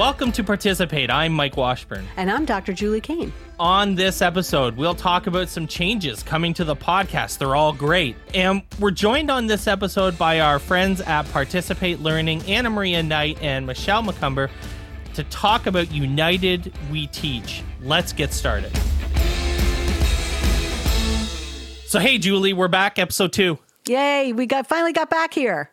Welcome to Participate. I'm Mike Washburn. And I'm Dr. Julie Keane. On this episode, we'll talk about some changes coming to the podcast. They're all great. And we're joined on this episode by our friends at Participate Learning, Anamaria Knight and Michelle Macumber, to talk about United We Teach. Let's get started. So, hey, Julie, we're back, episode two. Yay, we got finally got back here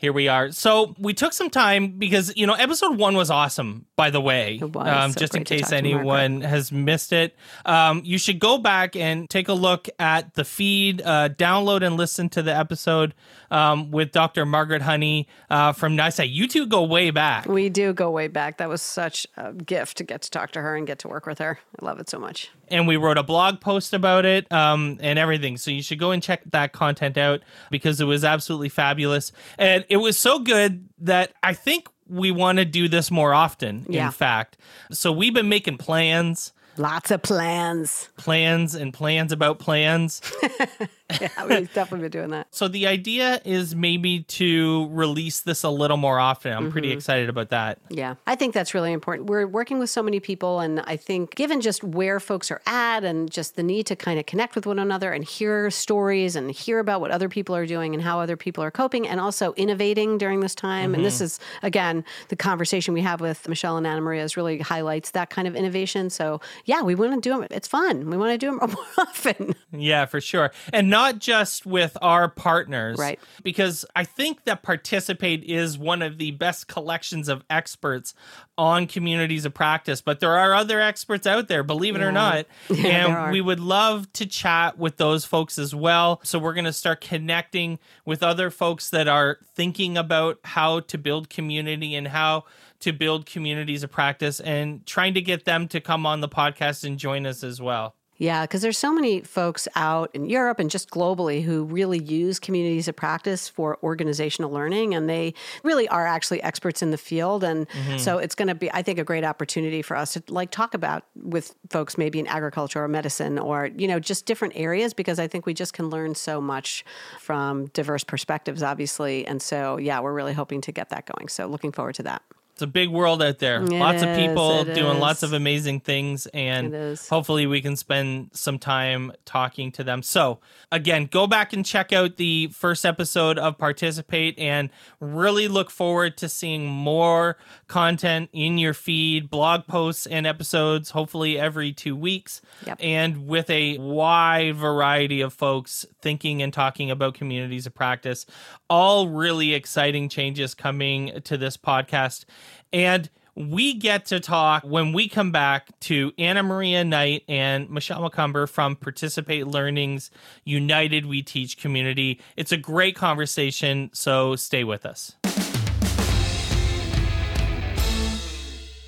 here we are. So we took some time because you know episode one was awesome. By the way, um, so just in case anyone has missed it, um, you should go back and take a look at the feed, uh, download and listen to the episode um, with Dr. Margaret Honey uh, from NYSCI. You two go way back. We do go way back. That was such a gift to get to talk to her and get to work with her. I love it so much. And we wrote a blog post about it um, and everything. So you should go and check that content out because it was absolutely fabulous. And it was so good that I think we want to do this more often, yeah. in fact. So we've been making plans. Lots of plans. Plans and plans about plans. yeah, we've definitely been doing that. So the idea is maybe to release this a little more often. I'm mm-hmm. pretty excited about that. Yeah, I think that's really important. We're working with so many people, and I think given just where folks are at and just the need to kind of connect with one another and hear stories and hear about what other people are doing and how other people are coping and also innovating during this time. Mm-hmm. And this mm-hmm. is, again, the conversation we have with Michelle and Anamaria is really highlights that kind of innovation. So, yeah, we want to do them. It's fun. We want to do them more often. Yeah, for sure. And not not just with our partners. Right. Because I think that Participate is one of the best collections of experts on communities of practice, but there are other experts out there, believe it yeah. or not. Yeah, and we would love to chat with those folks as well. So we're going to start connecting with other folks that are thinking about how to build community and how to build communities of practice and trying to get them to come on the podcast and join us as well. Yeah, because there's so many folks out in Europe and just globally who really use communities of practice for organizational learning, and they really are actually experts in the field. And mm-hmm. so it's going to be, I think, a great opportunity for us to like talk about with folks maybe in agriculture or medicine or you know just different areas because I think we just can learn so much from diverse perspectives, obviously. And so yeah, we're really hoping to get that going. So looking forward to that. It's a big world out there. It lots is, of people doing is. lots of amazing things, and hopefully we can spend some time talking to them. So, again, go back and check out the first episode of Participate, and really look forward to seeing more content in your feed, blog posts and episodes, hopefully every two weeks, yep. and with a wide variety of folks thinking and talking about communities of practice. All really exciting changes coming to this podcast. And we get to talk when we come back to Anamaria Knight and Michelle Macumber from Participate Learning's United We Teach community. It's a great conversation, so stay with us.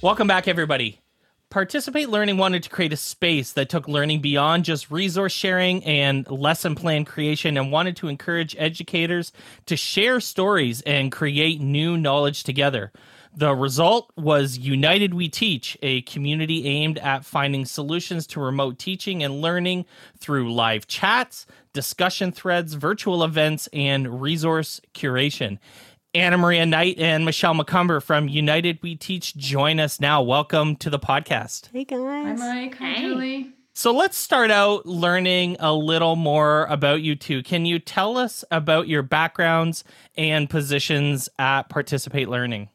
Welcome back, everybody. Participate Learning wanted to create a space that took learning beyond just resource sharing and lesson plan creation and wanted to encourage educators to share stories and create new knowledge together. The result was United We Teach, a community aimed at finding solutions to remote teaching and learning through live chats, discussion threads, virtual events, and resource curation. Anamaria Knight and Michelle Macumber from United We Teach join us now. Welcome to the podcast. Hey guys. Hi Mike. Hi Julie. So let's start out learning a little more about you two. Can you tell us about your backgrounds and positions at Participate Learning?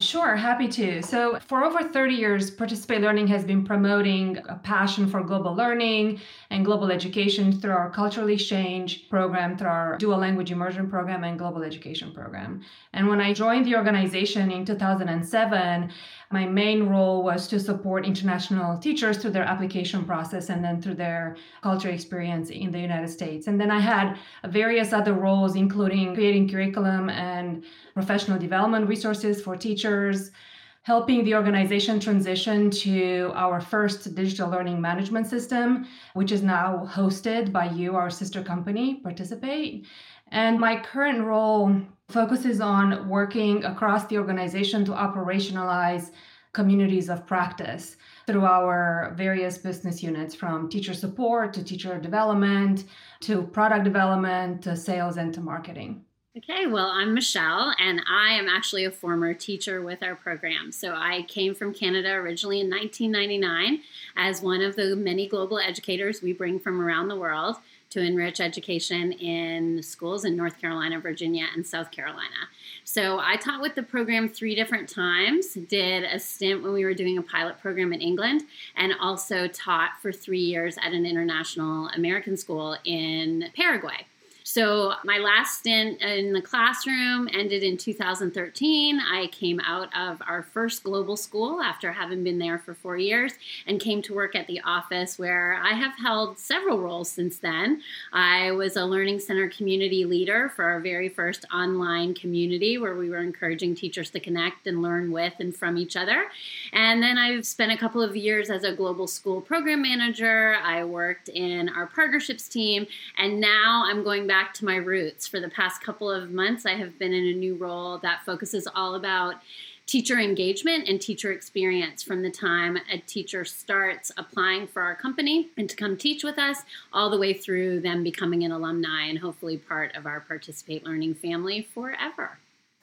Sure, happy to. So, for over 30 years, Participate Learning has been promoting a passion for global learning and global education through our cultural exchange program, through our dual language immersion program, and global education program. And when I joined the organization in 2007, my main role was to support international teachers through their application process and then through their culture experience in the United States. And then I had various other roles, including creating curriculum and professional development resources for teachers, helping the organization transition to our first digital learning management system, which is now hosted by you, our sister company, Participate. And my current role focuses on working across the organization to operationalize communities of practice through our various business units from teacher support to teacher development to product development to sales and to marketing. Okay, well, I'm Michelle, and I am actually a former teacher with our program. So I came from Canada originally in 1999 as one of the many global educators we bring from around the world to enrich education in schools in North Carolina, Virginia, and South Carolina. So I taught with the program three different times, did a stint when we were doing a pilot program in England, and also taught for three years at an international American school in Paraguay. So my last stint in the classroom ended in 2013. I came out of our first global school after having been there for four years and came to work at the office where I have held several roles since then. I was a Learning Center community leader for our very first online community where we were encouraging teachers to connect and learn with and from each other. And then I've spent a couple of years as a global school program manager. I worked in our partnerships team, and now I'm going back back to my roots. For the past couple of months, I have been in a new role that focuses all about teacher engagement and teacher experience from the time a teacher starts applying for our company and to come teach with us all the way through them becoming an alumni and hopefully part of our participate learning family forever.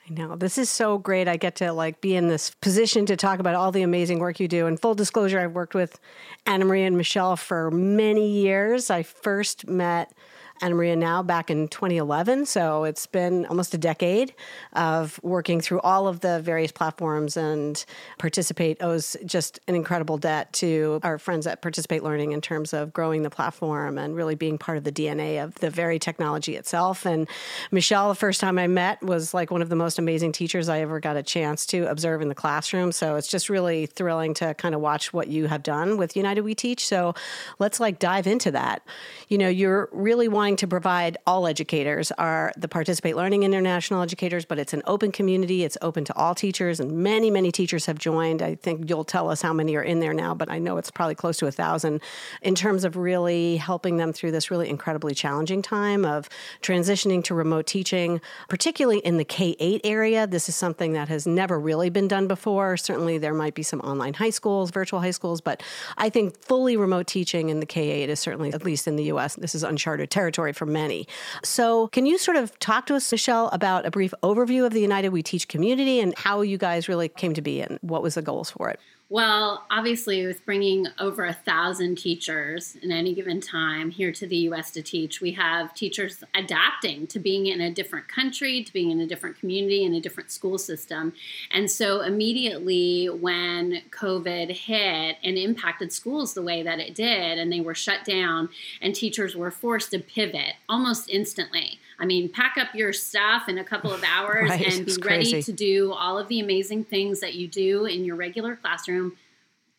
I know. This is so great. I get to like be in this position to talk about all the amazing work you do. And full disclosure, I've worked with Anamaria and Michelle for many years. I first met Anamaria now back in 2011. So it's been almost a decade of working through all of the various platforms and Participate owes just an incredible debt to our friends at Participate Learning in terms of growing the platform and really being part of the DNA of the very technology itself. And Michelle, the first time I met, was like one of the most amazing teachers I ever got a chance to observe in the classroom. So it's just really thrilling to kind of watch what you have done with United We Teach. So let's like dive into that. You know, you're really wanting to provide all educators are the Participate Learning International educators, but it's an open community. It's open to all teachers, and many, many teachers have joined. I think you'll tell us how many are in there now, but I know it's probably close to a thousand in terms of really helping them through this really incredibly challenging time of transitioning to remote teaching, particularly in the K 8 area. This is something that has never really been done before. Certainly, there might be some online high schools, virtual high schools, but I think fully remote teaching in the K 8 is certainly, at least in the US, this is uncharted territory for many. So, can you sort of talk to us, Michelle, about a brief overview of the United We Teach community and how you guys really came to be and what was the goals for it? Well, obviously, with bringing over a thousand teachers in any given time here to the US to teach, we have teachers adapting to being in a different country, to being in a different community, in a different school system. And so, immediately when COVID hit and impacted schools the way that it did, and they were shut down, and teachers were forced to pivot almost instantly. I mean, pack up your stuff in a couple of hours right. and be ready to do all of the amazing things that you do in your regular classroom.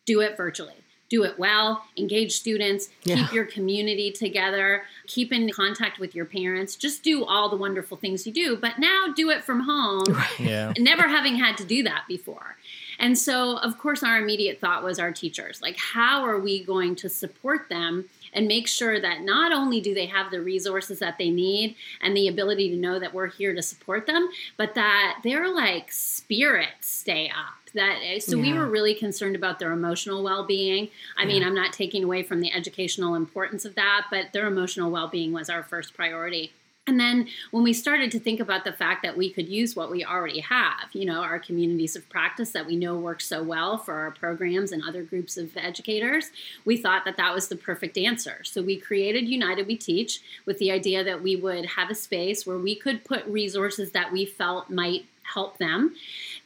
Do it virtually. Do it well, engage students, yeah. keep your community together, keep in contact with your parents, just do all the wonderful things you do, but now do it from home, right. yeah. never having had to do that before. And so, of course, our immediate thought was our teachers. Like, how are we going to support them and make sure that not only do they have the resources that they need and the ability to know that we're here to support them, but that their like spirits stay up that eh, so yeah. we were really concerned about their emotional well-being i yeah. mean i'm not taking away from the educational importance of that but their emotional well-being was our first priority and then when we started to think about the fact that we could use what we already have, you know, our communities of practice that we know work so well for our programs and other groups of educators, we thought that that was the perfect answer. So we created United We Teach with the idea that we would have a space where we could put resources that we felt might help them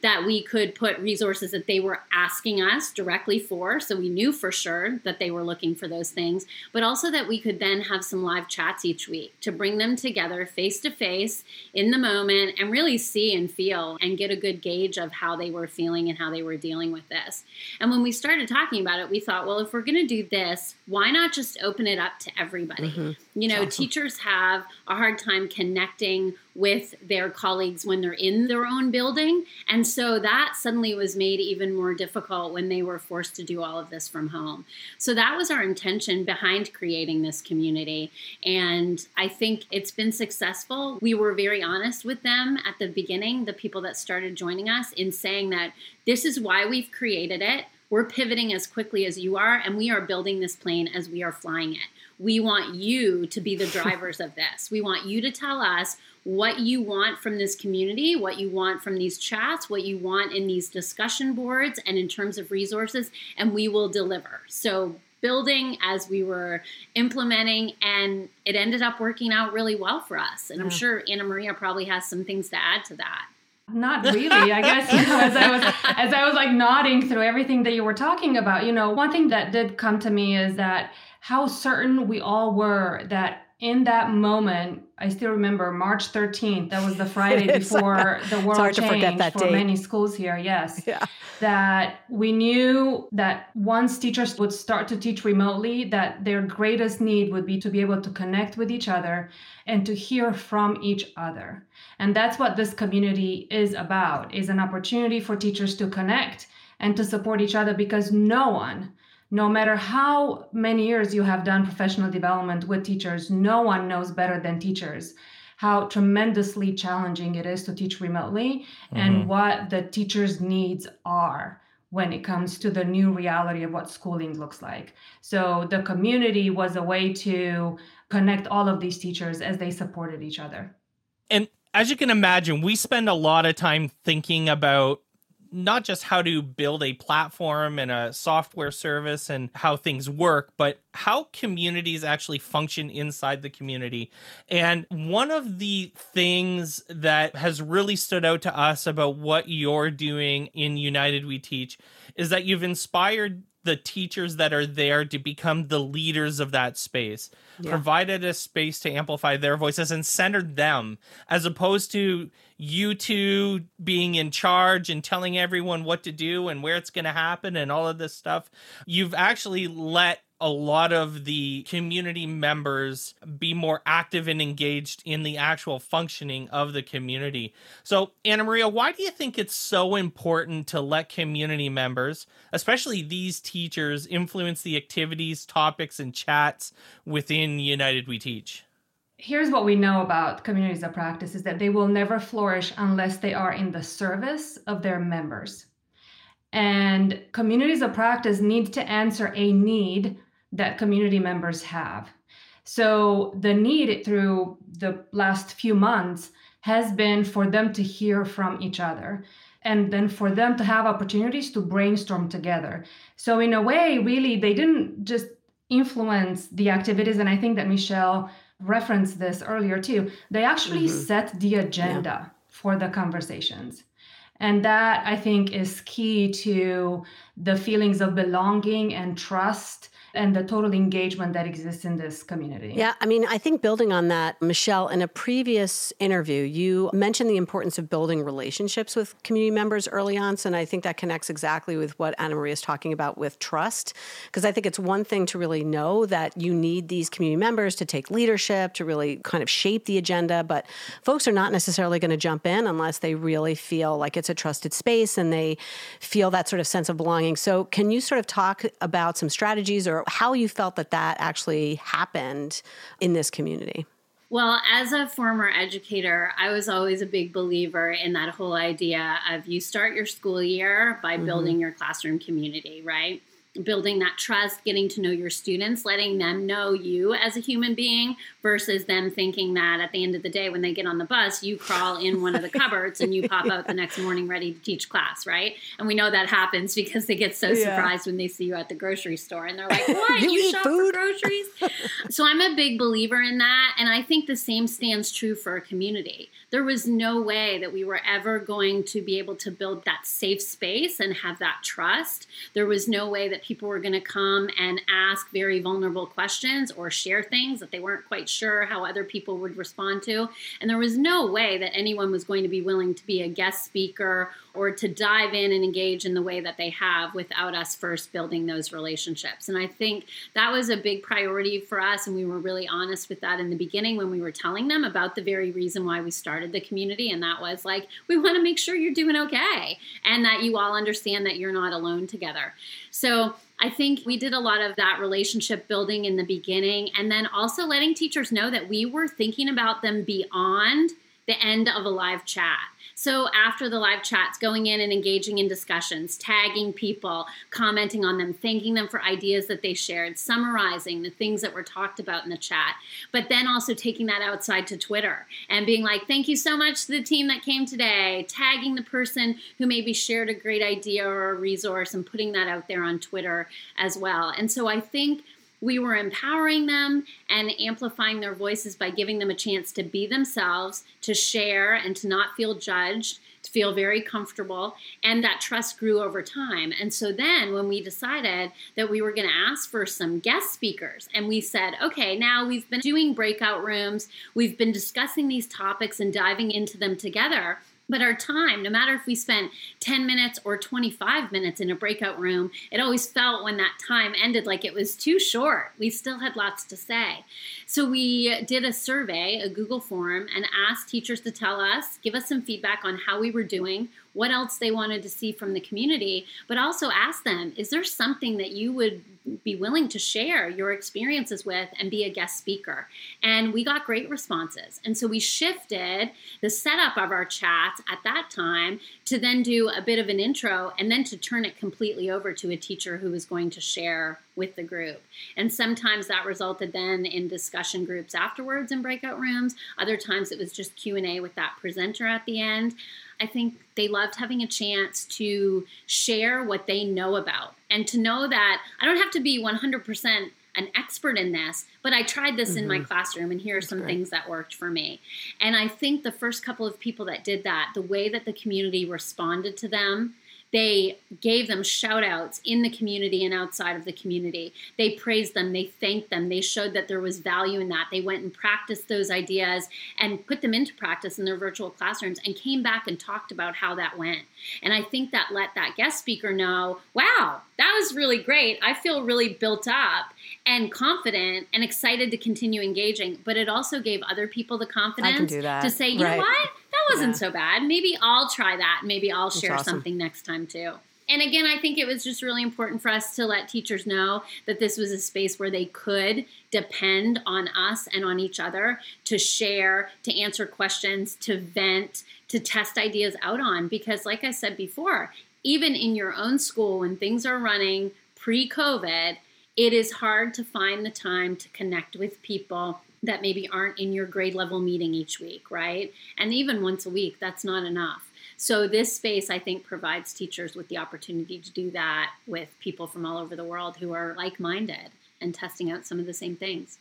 that we could put resources that they were asking us directly for. So we knew for sure that they were looking for those things, but also that we could then have some live chats each week to bring them together face to face in the moment and really see and feel and get a good gauge of how they were feeling and how they were dealing with this. And when we started talking about it, we thought, well, if we're going to do this, why not just open it up to everybody? Mm-hmm. You know, awesome. teachers have a hard time connecting with their colleagues when they're in their own building. And so that suddenly was made even more difficult when they were forced to do all of this from home. So that was our intention behind creating this community. And I think it's been successful. We were very honest with them at the beginning, the people that started joining us, in saying that this is why we've created it. We're pivoting as quickly as you are, and we are building this plane as we are flying it we want you to be the drivers of this. We want you to tell us what you want from this community, what you want from these chats, what you want in these discussion boards, and in terms of resources, and we will deliver. So, building as we were implementing, and it ended up working out really well for us. And yeah. I'm sure Anamaria probably has some things to add to that. Not really. I guess you know, as I was as I was like nodding through everything that you were talking about, you know, one thing that did come to me is that how certain we all were that in that moment, I still remember March 13th. That was the Friday before the world changed for date. many schools here. Yes, yeah. that we knew that once teachers would start to teach remotely, that their greatest need would be to be able to connect with each other and to hear from each other. And that's what this community is about: is an opportunity for teachers to connect and to support each other because no one no matter how many years you have done professional development with teachers, no one knows better than teachers how tremendously challenging it is to teach remotely mm-hmm. and what the teachers' needs are when it comes to the new reality of what schooling looks like. So the community was a way to connect all of these teachers as they supported each other. And as you can imagine, we spend a lot of time thinking about not just how to build a platform and a software service and how things work, but how communities actually function inside the community. And one of the things that has really stood out to us about what you're doing in United We Teach is that you've inspired the teachers that are there to become the leaders of that space, yeah. provided a space to amplify their voices and centered them, as opposed to you two being in charge and telling everyone what to do and where it's going to happen and all of this stuff. You've actually let a lot of the community members be more active and engaged in the actual functioning of the community. So, Anamaria, why do you think it's so important to let community members, especially these teachers, influence the activities, topics, and chats within United We Teach? Here's what we know about communities of practice is that they will never flourish unless they are in the service of their members. And communities of practice need to answer a need that community members have. So the need through the last few months has been for them to hear from each other and then for them to have opportunities to brainstorm together. So in a way, really, they didn't just influence the activities. And I think that Michelle referenced this earlier too. They actually mm-hmm. set the agenda yeah. for the conversations. And that I think is key to the feelings of belonging and trust and the total engagement that exists in this community. Yeah, I mean, I think building on that, Michelle, in a previous interview, you mentioned the importance of building relationships with community members early on. So, and I think that connects exactly with what Anamaria is talking about with trust. Because I think it's one thing to really know that you need these community members to take leadership, to really kind of shape the agenda. But folks are not necessarily going to jump in unless they really feel like it's a trusted space and they feel that sort of sense of belonging. So, can you sort of talk about some strategies or how you felt that that actually happened in this community. Well, as a former educator, I was always a big believer in that whole idea of you start your school year by mm-hmm. building your classroom community, right? Building that trust, getting to know your students, letting them know you as a human being versus them thinking that at the end of the day, when they get on the bus, you crawl in one of the cupboards and you pop out the next morning ready to teach class, right? And we know that happens because they get so yeah. surprised when they see you at the grocery store and they're like, What? you, you shop food? for groceries? so I'm a big believer in that. And I think the same stands true for a community there was no way that we were ever going to be able to build that safe space and have that trust. There was no way that people were going to come and ask very vulnerable questions or share things that they weren't quite sure how other people would respond to. And there was no way that anyone was going to be willing to be a guest speaker or to dive in and engage in the way that they have without us first building those relationships. And I think that was a big priority for us. And we were really honest with that in the beginning when we were telling them about the very reason why we started the community. And that was like, we want to make sure you're doing okay and that you all understand that you're not alone together. So I think we did a lot of that relationship building in the beginning and then also letting teachers know that we were thinking about them beyond the end of a live chat. So after the live chats, going in and engaging in discussions, tagging people, commenting on them, thanking them for ideas that they shared, summarizing the things that were talked about in the chat, but then also taking that outside to Twitter and being like, thank you so much to the team that came today, tagging the person who maybe shared a great idea or a resource and putting that out there on Twitter as well. And so I think we were empowering them and amplifying their voices by giving them a chance to be themselves, to share, and to not feel judged, to feel very comfortable. And that trust grew over time. And so then when we decided that we were going to ask for some guest speakers, and we said, okay, now we've been doing breakout rooms, we've been discussing these topics and diving into them together. But our time, no matter if we spent 10 minutes or 25 minutes in a breakout room, it always felt when that time ended like it was too short. We still had lots to say. So we did a survey, a Google form, and asked teachers to tell us, give us some feedback on how we were doing, what else they wanted to see from the community, but also ask them, is there something that you would be willing to share your experiences with and be a guest speaker? And we got great responses. And so we shifted the setup of our chats at that time to then do a bit of an intro and then to turn it completely over to a teacher who was going to share with the group. And sometimes that resulted then in discussion groups afterwards in breakout rooms. Other times it was just Q&A with that presenter at the end. I think they loved having a chance to share what they know about and to know that I don't have to be 100% an expert in this, but I tried this mm-hmm. in my mm-hmm. classroom and here are some things that worked for me. And I think the first couple of people that did that, the way that the community responded to them, they gave them shout outs in the community and outside of the community. They praised them, they thanked them, they showed that there was value in that. They went and practiced those ideas and put them into practice in their virtual classrooms and came back and talked about how that went. And I think that let that guest speaker know wow, that was really great. I feel really built up and confident and excited to continue engaging. But it also gave other people the confidence to say, you right. know what? That wasn't yeah. so bad. Maybe I'll try that. Maybe I'll share awesome. something next time too. And again, I think it was just really important for us to let teachers know that this was a space where they could depend on us and on each other to share, to answer questions, to vent, to test ideas out on. Because, like I said before, even in your own school, when things are running pre COVID, it is hard to find the time to connect with people that maybe aren't in your grade level meeting each week, right? And even once a week, that's not enough. So, this space, I think, provides teachers with the opportunity to do that with people from all over the world who are like minded and testing out some of the same things.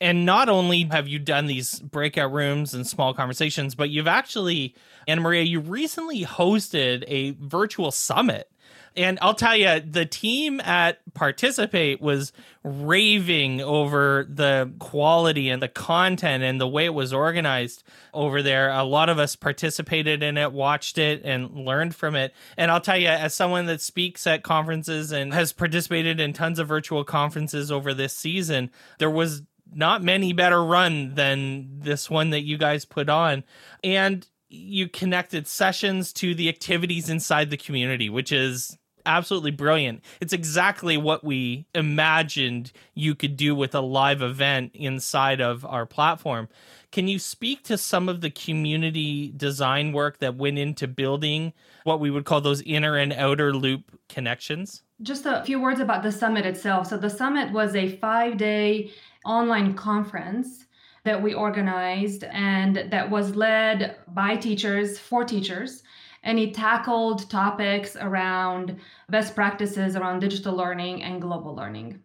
And not only have you done these breakout rooms and small conversations, but you've actually, Anamaria, you recently hosted a virtual summit and I'll tell you, the team at Participate was raving over the quality and the content and the way it was organized over there. A lot of us participated in it, watched it, and learned from it. And I'll tell you, as someone that speaks at conferences and has participated in tons of virtual conferences over this season, there was not many better run than this one that you guys put on. And you connected sessions to the activities inside the community, which is absolutely brilliant. It's exactly what we imagined you could do with a live event inside of our platform. Can you speak to some of the community design work that went into building what we would call those inner and outer loop connections? Just a few words about the summit itself. So, the summit was a five day online conference that we organized and that was led by teachers for teachers and it tackled topics around best practices around digital learning and global learning.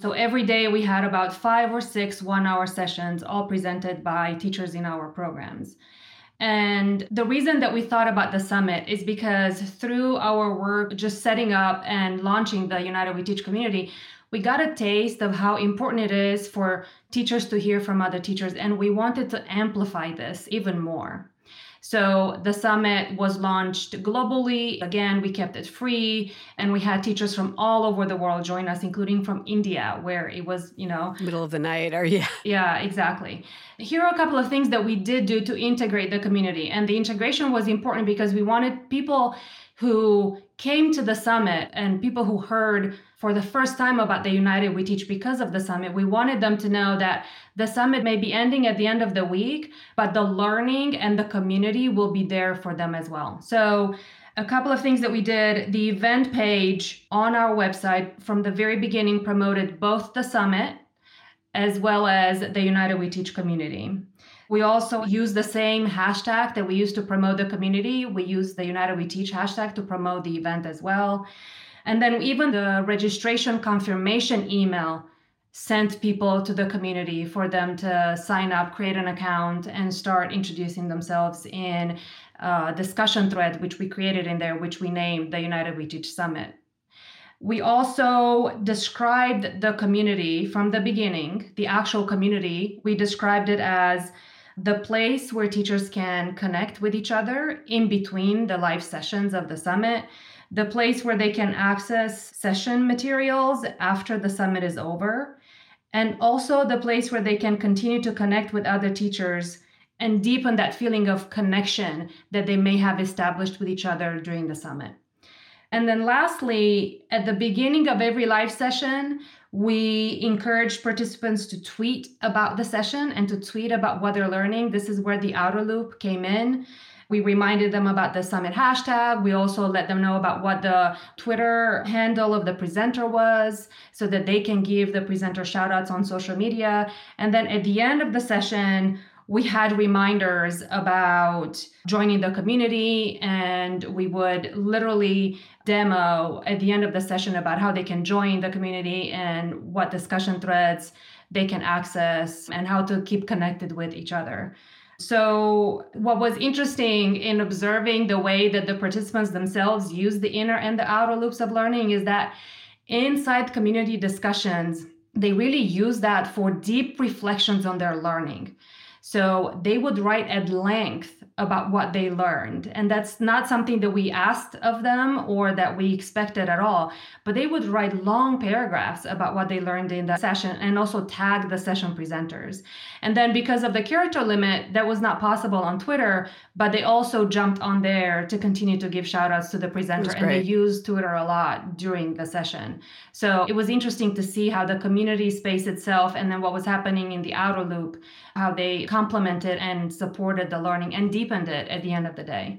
So every day we had about five or six one hour sessions, all presented by teachers in our programs. And the reason that we thought about the summit is because through our work, just setting up and launching the United We Teach community, we got a taste of how important it is for teachers to hear from other teachers. And we wanted to amplify this even more. So the summit was launched globally. Again, we kept it free and we had teachers from all over the world join us, including from India, where it was, you know, middle of the night or yeah. Yeah, exactly. Here are a couple of things that we did do to integrate the community. And the integration was important because we wanted people who came to the summit and people who heard for the first time about the United We Teach because of the summit, we wanted them to know that the summit may be ending at the end of the week, but the learning and the community will be there for them as well. So, a couple of things that we did the event page on our website from the very beginning promoted both the summit as well as the United We Teach community. We also use the same hashtag that we use to promote the community. We use the United We Teach hashtag to promote the event as well. And then even the registration confirmation email sent people to the community for them to sign up, create an account, and start introducing themselves in a discussion thread, which we created in there, which we named the United We Teach Summit. We also described the community from the beginning, the actual community. We described it as the place where teachers can connect with each other in between the live sessions of the summit, the place where they can access session materials after the summit is over, and also the place where they can continue to connect with other teachers and deepen that feeling of connection that they may have established with each other during the summit. And then lastly, at the beginning of every live session, we encourage participants to tweet about the session and to tweet about what they're learning. This is where the outer loop came in. We reminded them about the summit hashtag. We also let them know about what the Twitter handle of the presenter was so that they can give the presenter shout outs on social media. And then at the end of the session, we had reminders about joining the community and we would literally demo at the end of the session about how they can join the community and what discussion threads they can access and how to keep connected with each other. So, what was interesting in observing the way that the participants themselves use the inner and the outer loops of learning is that inside community discussions, they really use that for deep reflections on their learning. So they would write at length about what they learned. And that's not something that we asked of them or that we expected at all. But they would write long paragraphs about what they learned in the session and also tag the session presenters. And then because of the character limit, that was not possible on Twitter, but they also jumped on there to continue to give shout outs to the presenter. And they used Twitter a lot during the session. So it was interesting to see how the community space itself and then what was happening in the outer loop, how they complemented and supported the learning and deepened it at the end of the day.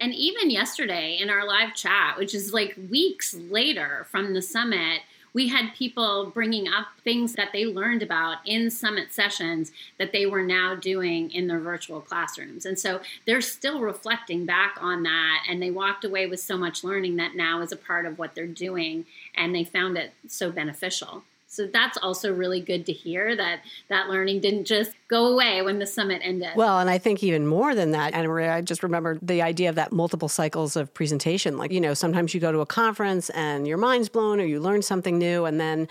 And even yesterday in our live chat, which is like weeks later from the summit, we had people bringing up things that they learned about in summit sessions that they were now doing in their virtual classrooms. And so they're still reflecting back on that and they walked away with so much learning that now is a part of what they're doing and they found it so beneficial. So that's also really good to hear that that learning didn't just go away when the summit ended. Well, and I think even more than that, Anamaria, I just remember the idea of that multiple cycles of presentation. Like, you know, sometimes you go to a conference and your mind's blown or you learn something new and then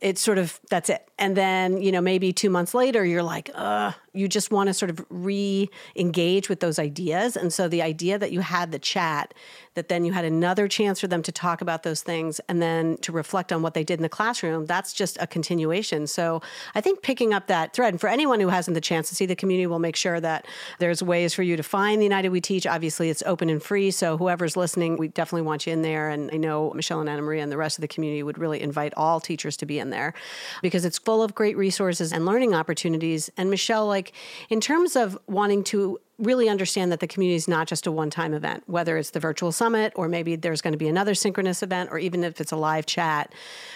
it's sort of that's it. And then, you know, maybe two months later, you're like, uh, you just want to sort of re engage with those ideas. And so the idea that you had the chat, that then you had another chance for them to talk about those things and then to reflect on what they did in the classroom, that's just a continuation. So I think picking up that thread, and for anyone who hasn't the chance to see the community, we'll make sure that there's ways for you to find the United We Teach. Obviously, it's open and free. So whoever's listening, we definitely want you in there. And I know Michelle and Anamaria and the rest of the community would really invite all teachers to be in there because it's full of great resources and learning opportunities. And Michelle, like in terms of wanting to really understand that the community is not just a one time event, whether it's the virtual summit or maybe there's going to be another synchronous event or even if it's a live chat,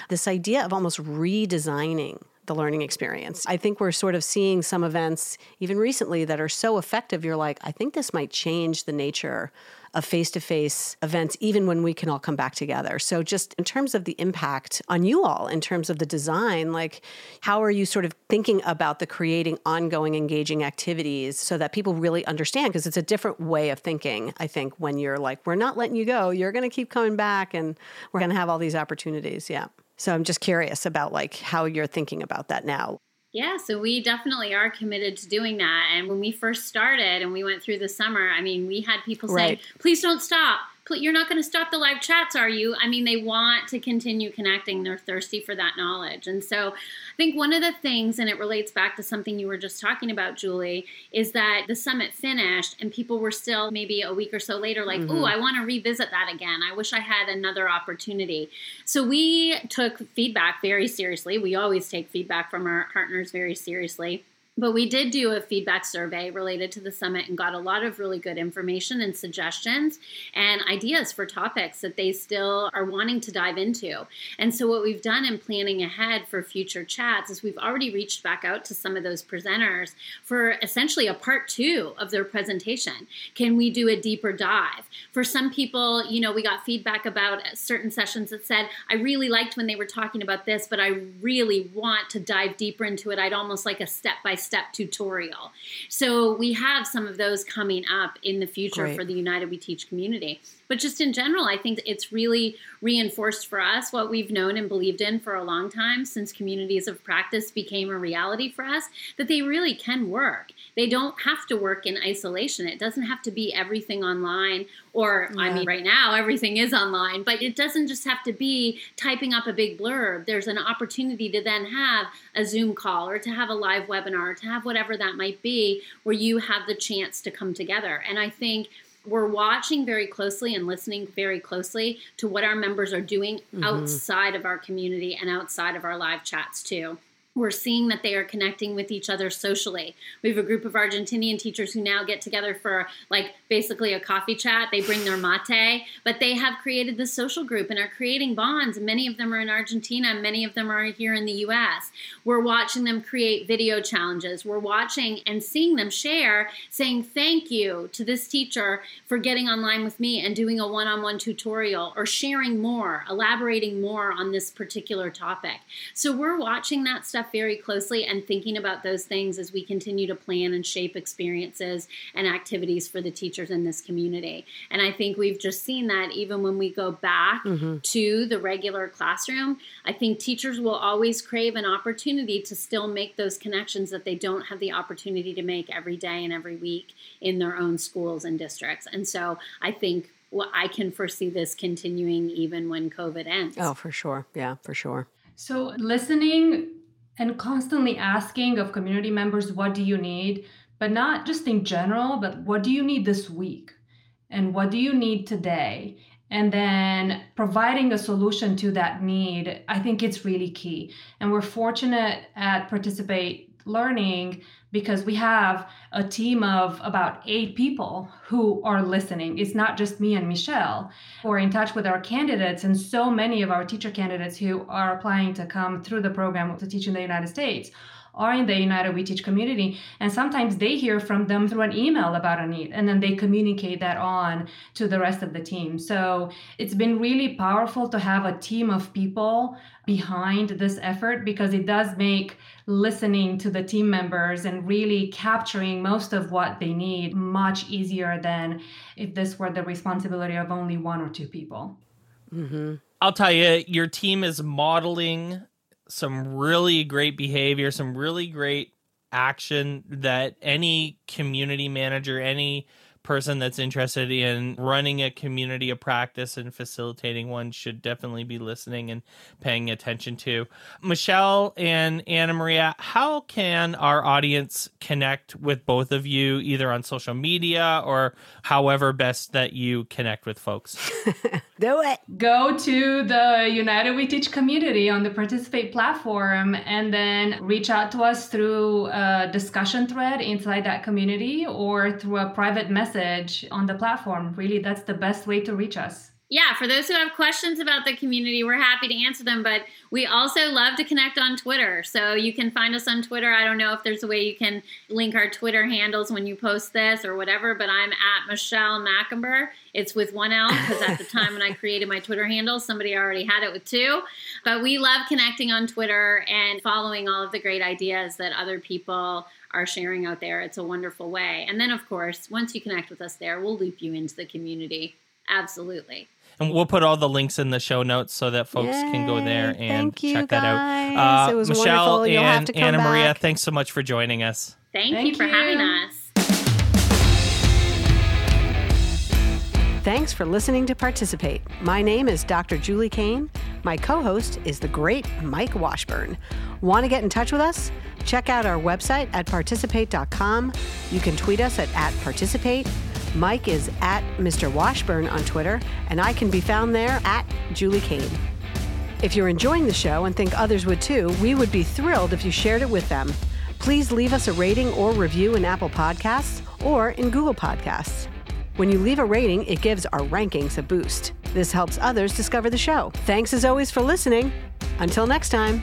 this idea of almost redesigning the learning experience. I think we're sort of seeing some events, even recently, that are so effective. You're like, I think this might change the nature of face to face events, even when we can all come back together. So, just in terms of the impact on you all, in terms of the design, like how are you sort of thinking about the creating ongoing, engaging activities so that people really understand? Because it's a different way of thinking, I think, when you're like, we're not letting you go, you're going to keep coming back and we're going to have all these opportunities. Yeah. So, I'm just curious about like how you're thinking about that now. Yeah, so we definitely are committed to doing that. And when we first started and we went through the summer, I mean, we had people saying, right. please don't stop. You're not going to stop the live chats, are you? I mean, they want to continue connecting. They're thirsty for that knowledge. And so I think one of the things, and it relates back to something you were just talking about, Julie, is that the summit finished and people were still maybe a week or so later like, mm-hmm. oh, I want to revisit that again. I wish I had another opportunity. So we took feedback very seriously. We always take feedback from our partners very seriously. But we did do a feedback survey related to the summit and got a lot of really good information and suggestions and ideas for topics that they still are wanting to dive into. And so, what we've done in planning ahead for future chats is we've already reached back out to some of those presenters for essentially a part two of their presentation. Can we do a deeper dive? For some people, you know, we got feedback about certain sessions that said, I really liked when they were talking about this, but I really want to dive deeper into it. I'd almost like a step by step tutorial. So we have some of those coming up in the future Great. for the United We Teach community. But just in general, I think it's really reinforced for us what we've known and believed in for a long time since communities of practice became a reality for us that they really can work. They don't have to work in isolation. It doesn't have to be everything online, or yeah. I mean, right now, everything is online, but it doesn't just have to be typing up a big blurb. There's an opportunity to then have a Zoom call or to have a live webinar to have whatever that might be where you have the chance to come together. And I think we're watching very closely and listening very closely to what our members are doing mm-hmm. outside of our community and outside of our live chats too we're seeing that they are connecting with each other socially. We have a group of Argentinian teachers who now get together for like basically a coffee chat. They bring their mate, but they have created this social group and are creating bonds. Many of them are in Argentina, many of them are here in the US. We're watching them create video challenges. We're watching and seeing them share, saying thank you to this teacher for getting online with me and doing a one on one tutorial or sharing more, elaborating more on this particular topic. So we're watching that stuff stuff very closely and thinking about those things as we continue to plan and shape experiences and activities for the teachers in this community. And I think we've just seen that even when we go back mm-hmm. to the regular classroom, I think teachers will always crave an opportunity to still make those connections that they don't have the opportunity to make every day and every week in their own schools and districts. And so I think well, I can foresee this continuing even when COVID ends. Oh, for sure. Yeah, for sure. So, listening and constantly asking of community members, what do you need? But not just in general, but what do you need this week? And what do you need today? And then providing a solution to that need, I think it's really key. And we're fortunate at Participate Learning because we have a team of about eight people who are listening. It's not just me and Michelle who are in touch with our candidates, and so many of our teacher candidates who are applying to come through the program to teach in the United States are in the United We Teach community. And sometimes they hear from them through an email about a need, and then they communicate that on to the rest of the team. So it's been really powerful to have a team of people behind this effort because it does make listening to the team members and really capturing most of what they need much easier than if this were the responsibility of only one or two people. Mm-hmm. I'll tell you, your team is modeling some really great behavior, some really great action that any community manager, any person that's interested in running a community of practice and facilitating one should definitely be listening and paying attention to. Michelle and Anamaria, how can our audience connect with both of you either on social media or however best that you connect with folks? Do it. Go to the United We Teach community on the Participate platform and then reach out to us through a discussion thread inside that community or through a private message message on the platform. Really, that's the best way to reach us. Yeah, for those who have questions about the community, we're happy to answer them. But we also love to connect on Twitter. So you can find us on Twitter. I don't know if there's a way you can link our Twitter handles when you post this or whatever, but I'm at Michelle Macumber. It's with one L because at the time when I created my Twitter handle, somebody already had it with two. But we love connecting on Twitter and following all of the great ideas that other people are sharing out there. It's a wonderful way. And then, of course, once you connect with us there, we'll loop you into the community. Absolutely. And we'll put all the links in the show notes so that folks Yay, can go there and check that out. Uh, Michelle and Anna back. Maria, thanks so much for joining us. Thank, Thank you for you. having us. Thanks for listening to Participate. My name is Dr. Julie Keane. My co host is the great Mike Washburn. Want to get in touch with us? Check out our website at participate.com. You can tweet us at, at participate. Mike is at Mr. Washburn on Twitter, and I can be found there at Julie Keane. If you're enjoying the show and think others would too, we would be thrilled if you shared it with them. Please leave us a rating or review in Apple Podcasts or in Google Podcasts. When you leave a rating, it gives our rankings a boost. This helps others discover the show. Thanks as always for listening. Until next time.